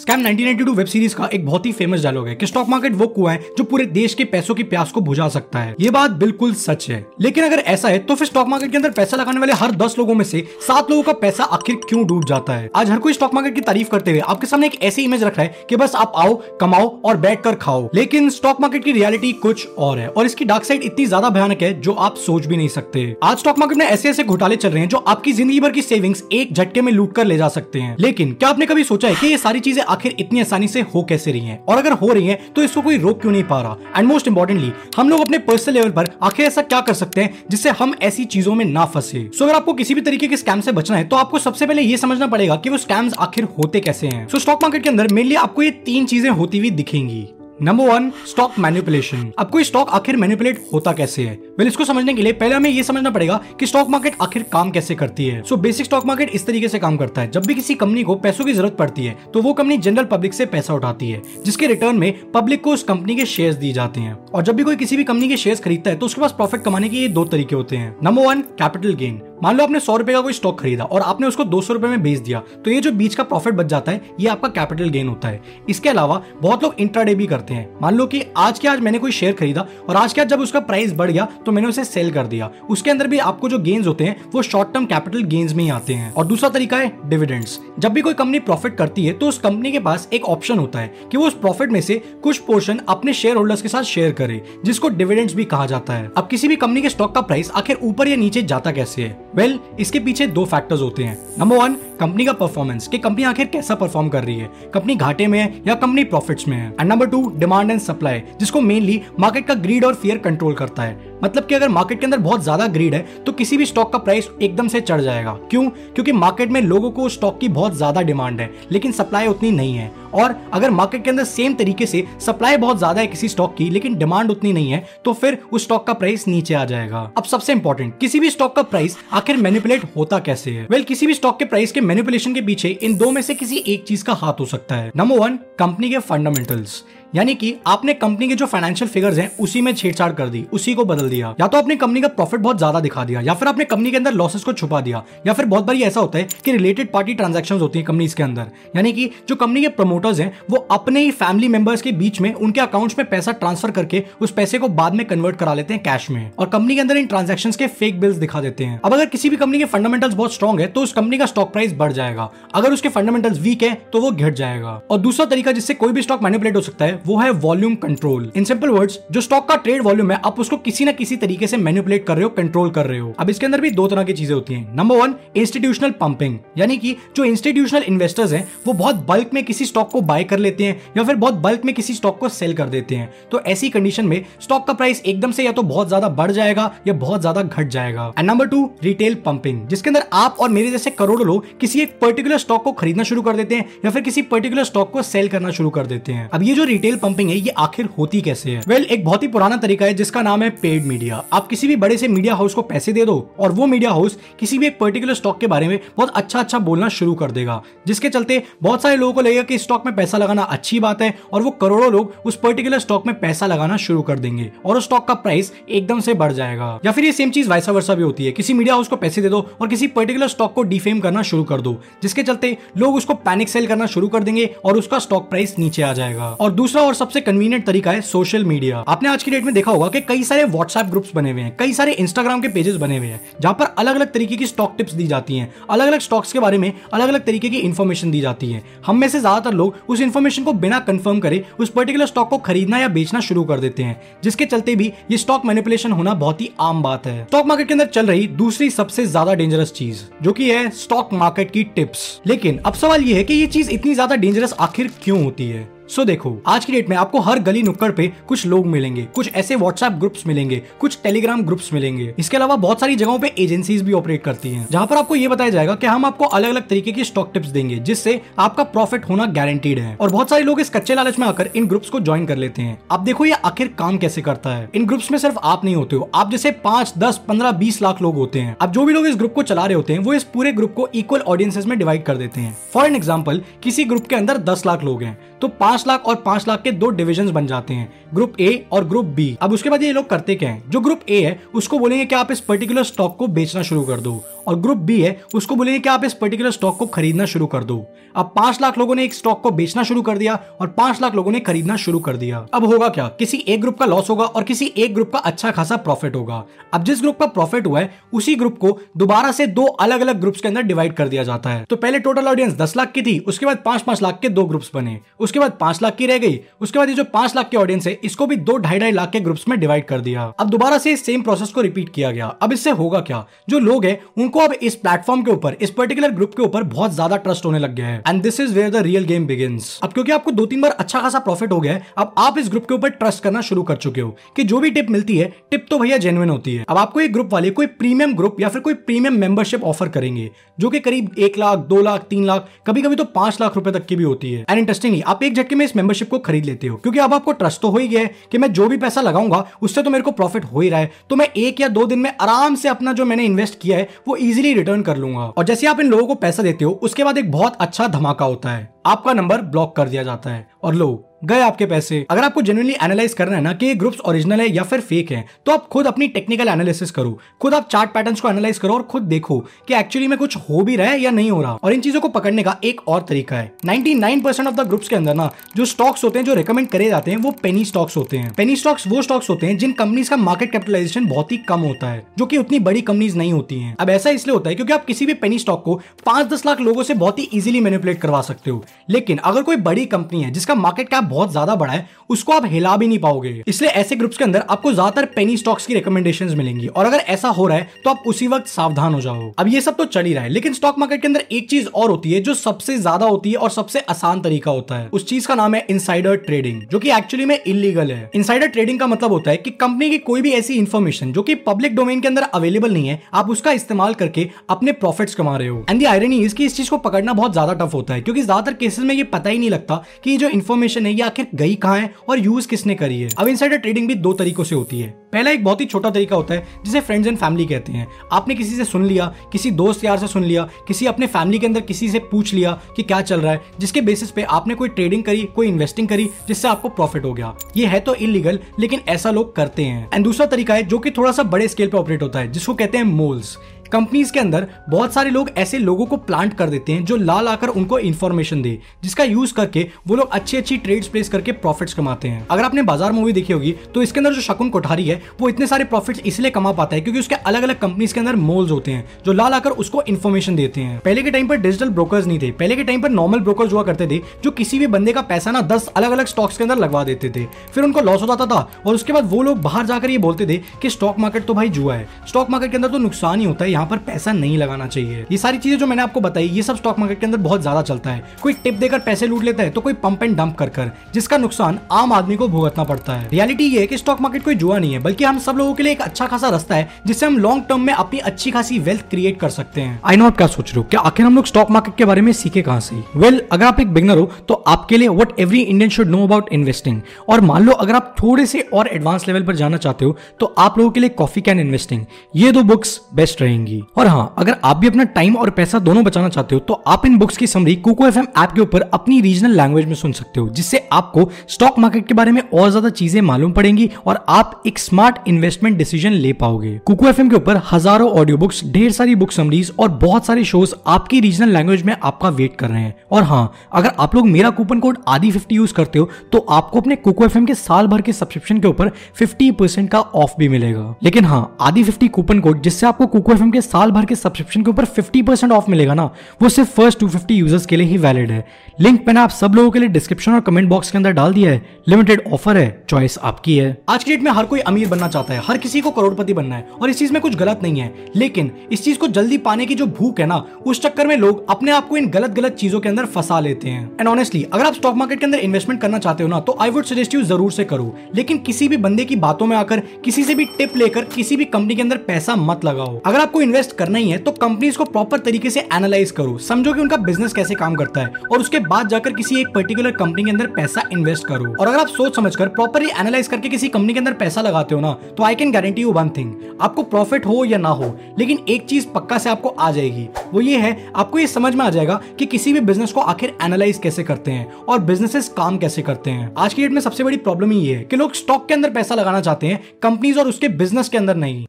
Scam 1992 web series का एक बहुत ही फ़ेमस डायलॉग है कि स्टॉक मार्केट वो कुआ है जो पूरे देश के पैसों की प्यास को बुझा सकता है। ये बात बिल्कुल सच है। लेकिन अगर ऐसा है तो फिर स्टॉक मार्केट के अंदर पैसा लगाने वाले हर दस लोगों में से सात लोगों का पैसा आखिर क्यों डूब जाता है? आज हर कोई स्टॉक मार्केट की तारीफ़ करते हुए आपके सामने एक ऐसी इमेज रख रहा है की बस आप आओ, कमाओ और बैठ कर खाओ। लेकिन स्टॉक मार्केट की रियलिटी कुछ और है और इसकी डार्क साइड इतनी ज़्यादा भयानक है जो आप सोच भी नहीं सकते। आज स्टॉक मार्केट में ऐसे ऐसे घोटाले चल रहे हैं जो आपकी ज़िंदगी भर की सेविंग्स एक झटके में लूट कर ले जा सकते हैं। लेकिन क्या आपने कभी सोचा है की ये सारी चीज़ें आखिर इतनी आसानी से हो कैसे रही है? और अगर हो रही है तो इसको कोई रोक क्यों नहीं पा रहा? एंड मोस्ट इंपॉर्टेंटली हम लोग अपने पर्सनल लेवल पर आखिर ऐसा क्या कर सकते हैं जिससे हम ऐसी चीज़ों में ना फंसे? सो अगर आपको किसी भी तरीके के स्कैम से बचना है तो आपको सबसे पहले ये समझना पड़ेगा कि वो स्कैम्स आखिर होते कैसे हैं? सो स्टॉक मार्केट के अंदर मेनली आपको ये तीन चीज़ें होती हुई दिखेंगी। नंबर वन स्टॉक मैनिपुलेशन अब कोई स्टॉक आखिर मैनिपुलेट होता कैसे है? वेल इसको समझने के लिए पहले हमें ये समझना पड़ेगा कि स्टॉक मार्केट आखिर काम कैसे करती है। सो बेसिक स्टॉक मार्केट इस तरीके से काम करता है। जब भी किसी कंपनी को पैसों की ज़रूरत पड़ती है तो वो कंपनी जनरल पब्लिक से पैसा उठाती है, जिसके रिटर्न में पब्लिक को उस कंपनी के शेयर दिए जाते हैं। और जब भी कोई किसी भी कंपनी के शेयर खरीदता है तो उसके पास प्रॉफिट कमाने के ये दो तरीके होते हैं। नंबर वन कैपिटल गेन मान लो आपने सौ रुपए का कोई स्टॉक खरीदा और आपने उसको दो सौ रुपए में बेच दिया तो ये जो बीच का प्रॉफिट बच जाता है, ये आपका कैपिटल गेन होता है। इसके अलावा बहुत लोग इंट्राडे भी करते हैं। मान लो कि आज के आज मैंने कोई शेयर खरीदा और आज के आज जब उसका प्राइस बढ़ गया तो मैंने उसे सेल कर दिया। उसके अंदर भी आपको जो गेन्स होते हैं, वो शॉर्ट टर्म कैपिटल गेन्स में ही आते हैं। और दूसरा तरीका है डिविडेंड्स जब भी कोई कंपनी प्रॉफिट करती है तो उस कंपनी के पास एक ऑप्शन होता है कि वो उस प्रॉफिट में से कुछ पोर्शन अपने शेयर होल्डर्स के साथ शेयर करे, जिसको डिविडेंड्स भी कहा जाता है। अब किसी भी कंपनी के स्टॉक का प्राइस आखिर ऊपर या नीचे जाता कैसे है? वेल well, इसके पीछे दो फैक्टर्स होते हैं. नंबर वन कंपनी का परफॉर्मेंस कि कंपनी आखिर कैसा परफॉर्म कर रही है? कंपनी घाटे में है या कंपनी प्रॉफिट्स में है? And number two demand and supply जिसको मेनली मार्केट का ग्रीड और फियर कंट्रोल करता है। मतलब कि अगर मार्केट के अंदर बहुत ज़्यादा ग्रीड है तो किसी भी स्टॉक का प्राइस एकदम से चढ़ जाएगा। क्यों? क्योंकि मार्केट में लोगों को स्टॉक की बहुत ज़्यादा डिमांड है लेकिन सप्लाई उतनी नहीं है। और अगर मार्केट के अंदर सेम तरीके से सप्लाई बहुत ज़्यादा है किसी स्टॉक की लेकिन डिमांड उतनी नहीं है तो फिर उस स्टॉक का प्राइस नीचे आ जाएगा। अब सबसे इंपॉर्टेंट किसी भी स्टॉक का प्राइस आखिर मैनिपुलेट होता कैसे है? वेल well, किसी भी स्टॉक के प्राइस के मैनिपुलेशन के पीछे इन दो में से किसी एक चीज़ का हाथ हो सकता है। नंबर वन कंपनी के फंडामेंटल्स यानी कि आपने कंपनी के जो फाइनेंशियल फिगर्स हैं, उसी में छेड़छाड़ कर दी, उसी को बदल दिया। या तो आपने कंपनी का प्रॉफिट बहुत ज़्यादा दिखा दिया, या फिर आपने कंपनी के अंदर लॉसेस को छुपा दिया, या फिर बहुत बार ऐसा होता है कि रिलेटेड पार्टी ट्रांजेक्शन होती है कंपनी के अंदर। यानी कि जो कंपनी के प्रमोटर्स हैं, वो अपने ही फैमिली मेंबर्स के बीच में, उनके अकाउंट्स में पैसा ट्रांसफ़र करके, उस पैसे को बाद में कन्वर्ट करा लेते हैं कैश में। और कंपनी के अंदर इन ट्रांजेक्शन के फेक बिल्स दिखा देते हैं। अब अगर किसी भी कंपनी के फंडामेंटल्स बहुत स्ट्रॉग है तो उस कंपनी का स्टॉक प्राइस बढ़ जाएगा। अगर उसके फंडामेंटल्स वीक है तो वो घट जाएगा। और दूसरा तरीका जिससे कोई भी स्टॉक मैनिपुलेट हो सकता है वो है volume control in simple words जो स्टॉक का ट्रेड वॉल्यूम है, आप उसको किसी ना किसी तरीके से मैनिपुलेट कर रहे हो कंट्रोल कर रहे हो. अब इसके अंदर भी दो तरह की चीज़ें होती हैं. नंबर वन इंस्टीट्यूशनल पंपिंग यानी कि जो इंस्टीट्यूशनल इन्वेस्टर्स हैं, वो बहुत बल्क में किसी स्टॉक को बाय कर लेते हैं या फिर बहुत बल्क में किसी स्टॉक को सेल कर देते हैं. तो ऐसी कंडीशन में स्टॉक का प्राइस एकदम से या तो बहुत ज़्यादा बढ़ जाएगा या बहुत ज़्यादा घट जाएगा. And number two retail pumping जिसके अंदर आप और मेरे जैसे करोड़ों लोग किसी एक पर्टिकुलर स्टॉक को खरीदना शुरू कर देते हैं या फिर किसी पर्टिकुलर स्टॉक को सेल करना शुरू कर देते हैं. अब ये जो रिटेल पंपिंग है ये आखिर होती कैसे है? वेल well, एक बहुत ही पुराना तरीका है जिसका नाम है पेड मीडिया आप किसी भी बड़े से मीडिया हाउस को पैसे दे दो और वो मीडिया हाउस किसी भी एक पर्टिकुलर स्टॉक के बारे में बहुत अच्छा अच्छा बोलना शुरू कर देगा जिसके चलते बहुत सारे लोगों को लगेगा कि स्टॉक में पैसा लगाना अच्छी बात है और वो करोड़ों लोग उस पर्टिकुलर स्टॉक में पैसा लगाना शुरू कर देंगे और उस स्टॉक का प्राइस एकदम से बढ़ जाएगा। या फिर ये सेम चीज़ वैसा वर्षा भी होती है किसी मीडिया हाउस को पैसे दे दो और किसी पर्टिकुलर स्टॉक को डिफेम करना शुरू कर दो जिसके चलते लोग उसको पैनिक सेल करना शुरू कर देंगे और उसका स्टॉक प्राइस नीचे आ जाएगा। और दूसरा और सबसे कन्वीनियंट तरीका है सोशल मीडिया आपने आज की डेट में देखा होगा कि कई सारे व्हाट्सएप ग्रुप्स बने हुए हैं, कई सारे इंस्टाग्राम के पेजेस बने हुए हैं, जहाँ पर अलग अलग तरीके की स्टॉक टिप्स दी जाती हैं अलग अलग स्टॉक्स के बारे में अलग अलग तरीके की इन्फॉर्मेशन दी जाती है। हम में से ज़्यादातर लोग उस इन्फॉर्मेशन को बिना कंफर्म करे उस पर्टिकुलर स्टॉक को खरीदना या बेचना शुरू कर देते हैं, जिसके चलते भी ये स्टॉक मैनिपुलेशन होना बहुत ही आम बात है। स्टॉक मार्केट के अंदर चल रही दूसरी सबसे ज़्यादा डेंजरस चीज़, जो की है स्टॉक मार्केट की टिप्स लेकिन अब सवाल ये है कि ये चीज़ इतनी ज़्यादा डेंजरस आखिर क्यों होती है? सो देखो, आज की डेट में आपको हर गली नुक्कड़ पे कुछ लोग मिलेंगे, कुछ ऐसे व्हाट्सएप ग्रुप्स मिलेंगे, कुछ टेलीग्राम ग्रुप्स मिलेंगे। इसके अलावा बहुत सारी जगहों पे एजेंसीज भी ऑपरेट करती हैं, जहाँ पर आपको ये बताया जाएगा कि हम आपको अलग अलग तरीके की स्टॉक टिप्स देंगे, जिससे आपका प्रॉफिट होना गारंटीड है। और बहुत सारे लोग इस कच्चे लालच में आकर इन ग्रुप्स को ज्वाइन कर लेते हैं। आप देखो ये आखिर काम कैसे करता है। इन ग्रुप्स में सिर्फ़ आप नहीं होते हो, आप जैसे पाँच, दस, पंद्रह, बीस लाख लोग होते हैं। अब जो भी लोग इस ग्रुप को चला रहे होते हैं, वो इस पूरे ग्रुप को इक्वल ऑडियंसेस में डिवाइड कर देते हैं। फॉर एन एग्ज़ाम्पल किसी ग्रुप के अंदर दस लाख लोग हैं तो पाँच लाख और पाँच लाख के दो डिविजन बन जाते हैं ग्रुप ए और ग्रुप बी अब उसके बाद ये लोग करते क्या है? जो ग्रुप ए है, उसको बोलेंगे कि आप इस पर्टिकुलर स्टॉक को बेचना शुरू कर दो, और ग्रुप बी है, उसको बोलेंगे कि आप इस पर्टिकुलर स्टॉक को खरीदना शुरू कर दो। अब पाँच लाख लोगों ने एक स्टॉक को बेचना शुरू कर दिया, और पाँच लाख लोगों ने खरीदना शुरू कर दिया। अब होगा क्या? किसी एक ग्रुप का लॉस होगा, और किसी एक ग्रुप का अच्छा खासा प्रॉफिट होगा। अब जिस ग्रुप का प्रॉफिट हुआ है, उसी ग्रुप को दोबारा से दो अलग अलग ग्रुप्स के अंदर डिवाइड कर दिया जाता है। तो पहले टोटल ऑडियंस दस लाख की थी, उसके बाद पाँच पाँच लाख के दो ग्रुप्स बने। उसके बाद पाँच लाख की रह गई। उसके बाद ये जो पाँच लाख की ऑडियंस है, इसको भी दो ढाई ढाई लाख के ग्रुप्स में डिवाइड कर दिया। अब दोबारा से सेम प्रोसेस को रिपीट किया गया। अब इससे होगा क्या? जो लोग हैं, उनको अब इस प्लेटफॉर्म के ऊपर, इस पर्टिकुलर ग्रुप के ऊपर बहुत ज़्यादा ट्रस्ट होने लग गया है। And this is where the real game begins अब क्योंकि आपको दो तीन बार अच्छा खासा प्रॉफिट हो गया है, अब आप इस ग्रुप के ऊपर ट्रस्ट करना शुरू कर चुके हो कि जो भी टिप मिलती है टिप तो भैया जेनुअन होती है। अब आपको एक ग्रुप वाले, कोई प्रीमियम ग्रुप या फिर कोई प्रीमियम मेंबरशिप ऑफ़र करेंगे, जो कि करीब एक लाख, दो लाख, तीन लाख कभी कभी तो पाँच लाख रुपए तक की भी होती है। एंड इंटरेस्टिंगली आप एक में इस मेंबरशिप को खरीद लेते हो? क्योंकि अब आपको ट्रस्ट तो हो ही गया है कि मैं जो भी पैसा लगाऊँगा, उससे तो मेरे को प्रॉफिट हो ही रहा है। तो मैं एक या दो दिन में आराम से अपना जो मैंने इन्वेस्ट किया है, वो इजिली रिटर्न कर लूँगा। और जैसे आप इन लोगों को पैसा देते हो, उसके बाद एक बहुत अच्छा धमाका होता है। आपका नंबर ब्लॉक कर दिया जाता है। और लो गए आपके पैसे। अगर आपको जेनुअनली एनालाइज करना है ना कि ये ग्रुप्स ओरिजिनल है या फिर फेक है तो आप खुद अपनी टेक्निकल एनालिसिस करो। खुद आप चार्ट पैटर्न्स को एनालाइज करो और खुद देखो कि एक्चुअली में कुछ हो भी रहा है या नहीं हो रहा। और इन चीज़ों को पकड़ने का एक और तरीका है। 99% ऑफ़ द ग्रुप्स के अंदर ना, जो स्टॉक्स होते हैं, जो रिकमेंड करे जाते हैं, वो पेनी स्टॉक्स होते हैं। पेनी स्टॉक्स वो स्टॉक्स होते हैं जिन कंपनीज़ का मार्केट कैपिटलाइजेशन बहुत ही कम होता है, जो की उतनी बड़ी कंपनीज़ नहीं होती है। अब ऐसा इसलिए होता है क्योंकि आप किसी भी पेनी स्टॉक को पाँच दस लाख लोगों से बहुत ही इजिली मैनिपुलेट करवा सकते हो। लेकिन अगर कोई बड़ी कंपनी है जिसका मार्केट कैप बहुत ज़्यादा बड़ा है, उसको आप हिला भी नहीं पाओगे। इसलिए ऐसे ग्रुप्स के अंदर आपको ज़्यादातर पेनी स्टॉक्स की रिकमेंडेशन मिलेंगी। और अगर ऐसा हो रहा है तो आप उसी वक्त सावधान हो जाओ। अब ये सब तो चल ही रहा है, लेकिन स्टॉक मार्केट के अंदर एक चीज़ और होती है, जो सबसे ज़्यादा होती है और सबसे आसान तरीका होता है। उस चीज़ का नाम है इनसाइडर ट्रेडिंग जो कि एक्चुअली में इलीगल है। इनसाइडर ट्रेडिंग का मतलब होता है कि कंपनी की कोई भी ऐसी इन्फॉर्मेशन जो कि पब्लिक डोमेन के अंदर अवेलेबल नहीं है, आप उसका इस्तेमाल करके अपने प्रॉफिट्स कमा रहे हो। एंड दी आयरनी इस चीज़ को पकड़ना बहुत ज़्यादा टफ होता है, क्योंकि ज़्यादातर केसेस में ये पता ही नहीं लगता कि जो इन्फॉर्मेशन है ये आखिर गई कहाँ है और यूज़ किसने करी है? अब इनसाइडर ट्रेडिंग भी दो तरीकों से होती है। पहला एक बहुत ही छोटा तरीका होता है, जिसे फ्रेंड्स एंड फैमिली कहते हैं। आपने किसी से सुन लिया, किसी दोस्त यार से सुन लिया, किसी अपने फैमिली के अंदर किसी से पूछ लिया कि क्या चल रहा है, जिसके बेसिस पे आपने कोई ट्रेडिंग करी, कोई इन्वेस्टिंग करी, जिससे आपको प्रॉफिट हो गया। ये है तो इलीगल लेकिन ऐसा लोग करते हैं। एंड दूसरा तरीका है, जो कि थोड़ा सा बड़े स्केल पे ऑपरेट होता है, जिसको कहते हैं मोल्स कंपनीज़ के अंदर बहुत सारे लोग ऐसे लोगों को प्लांट कर देते हैं जो ला लाकर उनको इन्फॉर्मेशन दे, जिसका यूज़ करके वो लोग अच्छी अच्छी ट्रेड्स प्लेस करके प्रॉफिट्स कमाते हैं। अगर आपने बाज़ार मूवी देखी होगी तो इसके अंदर जो शकुन कोठारी है, वो इतने सारे प्रॉफिट्स इसलिए कमा पाता है क्योंकि उसके अलग अलग कंपनीज़ के अंदर मोल्स होते हैं, जो ला लाकर उसको इन्फॉर्मेशन देते हैं। पहले के टाइम पर डिजिटल ब्रोकर्स नहीं थे, पहले के टाइम पर नॉर्मल ब्रोकर्स हुआ करते थे, जो किसी भी बंदे का पैसा ना दस अलग अलग स्टॉक्स के अंदर लगवा देते थे। फिर उनको लॉस हो जाता था, और उसके बाद वो लोग बाहर जाकर ये बोलते थे कि स्टॉक मार्केट तो भाई जुआ है स्टॉक मार्केट के अंदर तो नुकसान ही होता है यहाँ पर पैसा नहीं लगाना चाहिए। ये सारी चीज़ें जो मैंने आपको बताई ये सब स्टॉक मार्केट के अंदर बहुत ज़्यादा चलता है। कोई टिप देकर पैसे लूट लेता है तो कोई पंप एंड डंप कर कर जिसका नुकसान आम आदमी को भुगतना पड़ता है। रियलिटी ये है कि स्टॉक मार्केट कोई जुआ नहीं है बल्कि हम सब लोगों के लिए एक अच्छा खासा रास्ता है जिससे हम लॉन्ग टर्म में अपनी अच्छी खासी वेल्थ क्रिएट कर सकते हैं। आई नो आप क्या सोच रहे हो क्या आखिर हम लोग स्टॉक मार्केट के बारे में सीखे कहाँ से? वेल well, अगर आप एक बिगनर हो तो आपके लिए what every Indian should know about investing और मान लो अगर आप थोड़े से और एडवांस लेवल पर जाना चाहते हो तो आप लोगों के लिए कॉफ़ी कैन इन्वेस्टिंग ये दो बुक्स बेस्ट रहेंगी। और हाँ अगर आप भी अपना टाइम और पैसा दोनों बचाना चाहते हो तो आप इन बुक्स की समरी कुको एफ़ ऐप के ऊपर अपनी रीजनल लैंग्वेज में सुन सकते हो, जिससे आपको स्टॉक मार्केट के बारे में और ज़्यादा चीज़ें मालूम पड़ेंगी और आप एक स्मार्ट इन्वेस्टमेंट डिसीज़न ले पाओगे। कुको एफ़ के ऊपर हज़ारों ऑडियो बुक्स ढेर सारी बुक समरीज और बहुत सारे शोज़ आपकी रीजनल लैंग्वेज में आपका वेट कर रहे हैं। और हाँ अगर आप लोग मेरा coupon code Aadi fifty use करते हो तो आपको अपने कुको एफ़ के साल भर के सब्सक्रिप्शन के ऊपर फिफ्टी परसेंट का ऑफ़ भी मिलेगा। लेकिन हाँ आदि फिफ्टी कूपन कोड जिससे आपको कुको एफ़ के साल भर के सब्सक्रिप्शन के ऊपर फिफ्टी परसेंट ऑफ़ मिलेगा ना? वो सिर्फ़ फ़र्स्ट 250 यूज़र्स के लिए ही वैलिड है। लिंक मैंने आप सब लोगों के लिए डिस्क्रिप्शन और कमेंट बॉक्स के अंदर डाल दिया है। लिमिटेड ऑफ़र है चॉइस आपकी है। आज की डेट में हर कोई अमीर बनना चाहता है, हर किसी को करोड़पति बनना है और इस चीज़ में कुछ गलत नहीं है। लेकिन इस चीज़ को जल्दी पाने की जो भूख है ना, उस चक्कर में लोग अपने आप को इन गलत गलत चीज़ों के अंदर फंसा लेते हैं। एंड ऑनेस्टली अगर आप स्टॉक मार्केट के अंदर इन्वेस्टमेंट करना चाहते हो ना तो आई वुड सजेस्ट यू ज़रूर से करो। लेकिन किसी भी बंदे की बातों में आकर, किसी से भी टिप लेकर, किसी भी कंपनी के अंदर पैसा मत लगाओ। अगर आपको इन्वेस्ट करना ही है तो कंपनीज़ को प्रॉपर तरीके से एनालाइज करो। समझो कि उनका बिज़नेस कैसे काम करता है और उसके बाद जाकर किसी एक पर्टिकुलर कंपनी के अंदर पैसा इन्वेस्ट करो। और अगर आप सोच समझकर प्रॉपरली एनालाइज करके किसी कंपनी के अंदर पैसा लगाते हो ना तो I can guarantee you one thing आपको प्रॉफिट हो या ना हो, लेकिन एक चीज़ पक्का से आपको आ जाएगी। वो ये है, आपको ये समझ में आ जाएगा कि किसी भी बिज़नेस को आखिर एनालाइज कैसे करते हैं और बिजनेसेस काम कैसे करते हैं। आज की डेट में सबसे बड़ी प्रॉब्लम ही है कि लोग स्टॉक के अंदर पैसा लगाना चाहते हैं कंपनीज़ और उसके बिज़नेस के अंदर नहीं।